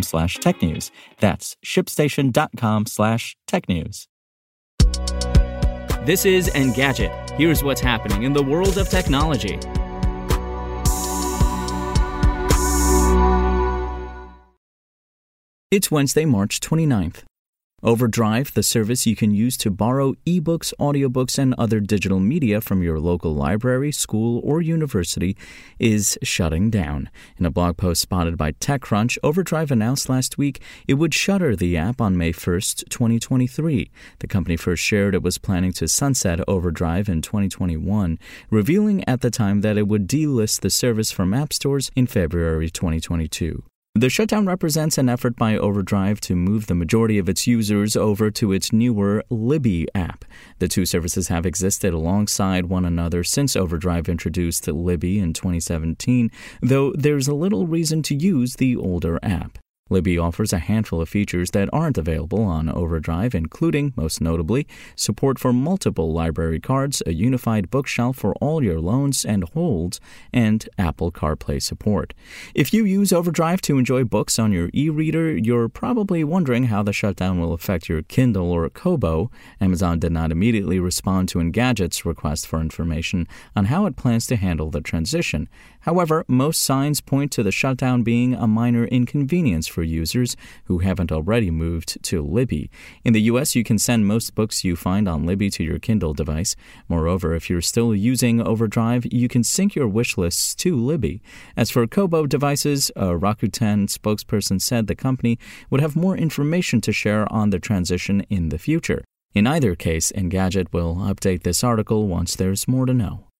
slash technews. That's shipstation.com slash tech news. This is Engadget. Here's what's happening in the world of technology. It's Wednesday, March 29th. Overdrive, the service you can use to borrow ebooks, audiobooks, and other digital media from your local library, school, or university, is shutting down. In a blog post spotted by TechCrunch, Overdrive announced last week it would shutter the app on May 1st, 2023. The company first shared it was planning to sunset Overdrive in 2021, revealing at the time that it would delist the service from app stores in February 2022. The shutdown represents an effort by Overdrive to move the majority of its users over to its newer Libby app. The two services have existed alongside one another since Overdrive introduced Libby in 2017, though there's little reason to use the older app. Libby offers a handful of features that aren't available on Overdrive, including, most notably, support for multiple library cards, a unified bookshelf for all your loans and holds, and Apple CarPlay support. If you use Overdrive to enjoy books on your e reader, you're probably wondering how the shutdown will affect your Kindle or Kobo. Amazon did not immediately respond to Engadget's request for information on how it plans to handle the transition. However, most signs point to the shutdown being a minor inconvenience for users who haven't already moved to Libby. In the US, you can send most books you find on Libby to your Kindle device. Moreover, if you're still using Overdrive, you can sync your wish lists to Libby. As for Kobo devices, a Rakuten spokesperson said the company would have more information to share on the transition in the future. In either case, Engadget will update this article once there's more to know.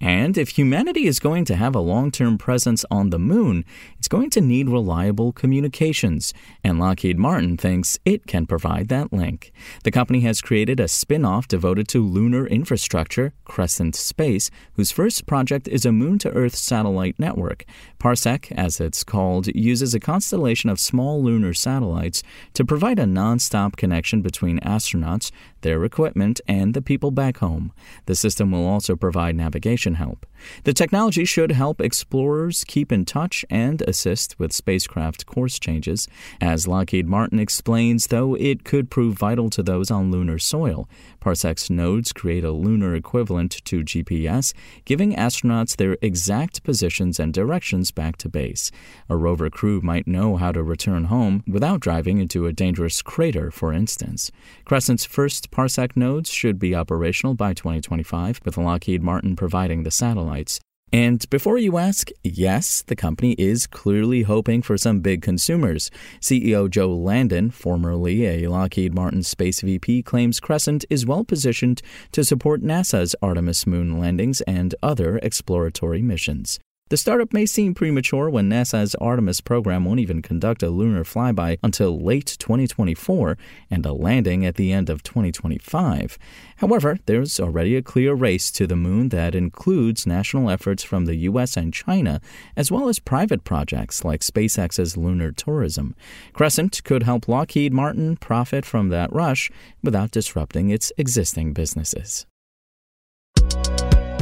And if humanity is going to have a long term presence on the moon, it's going to need reliable communications, and Lockheed Martin thinks it can provide that link. The company has created a spin off devoted to lunar infrastructure, Crescent Space, whose first project is a moon to Earth satellite network. Parsec, as it's called, uses a constellation of small lunar satellites to provide a non stop connection between astronauts, their equipment, and the people back home. The system will also provide navigation help. The technology should help explorers keep in touch and assist with spacecraft course changes. As Lockheed Martin explains, though, it could prove vital to those on lunar soil. Parsec's nodes create a lunar equivalent to GPS, giving astronauts their exact positions and directions back to base. A rover crew might know how to return home without driving into a dangerous crater, for instance. Crescent's first Parsec nodes should be operational by 2025, with Lockheed Martin providing the satellites. And before you ask, yes, the company is clearly hoping for some big consumers. CEO Joe Landon, formerly a Lockheed Martin Space VP, claims Crescent is well positioned to support NASA's Artemis moon landings and other exploratory missions. The startup may seem premature when NASA's Artemis program won't even conduct a lunar flyby until late 2024 and a landing at the end of 2025. However, there's already a clear race to the moon that includes national efforts from the US and China, as well as private projects like SpaceX's lunar tourism. Crescent could help Lockheed Martin profit from that rush without disrupting its existing businesses.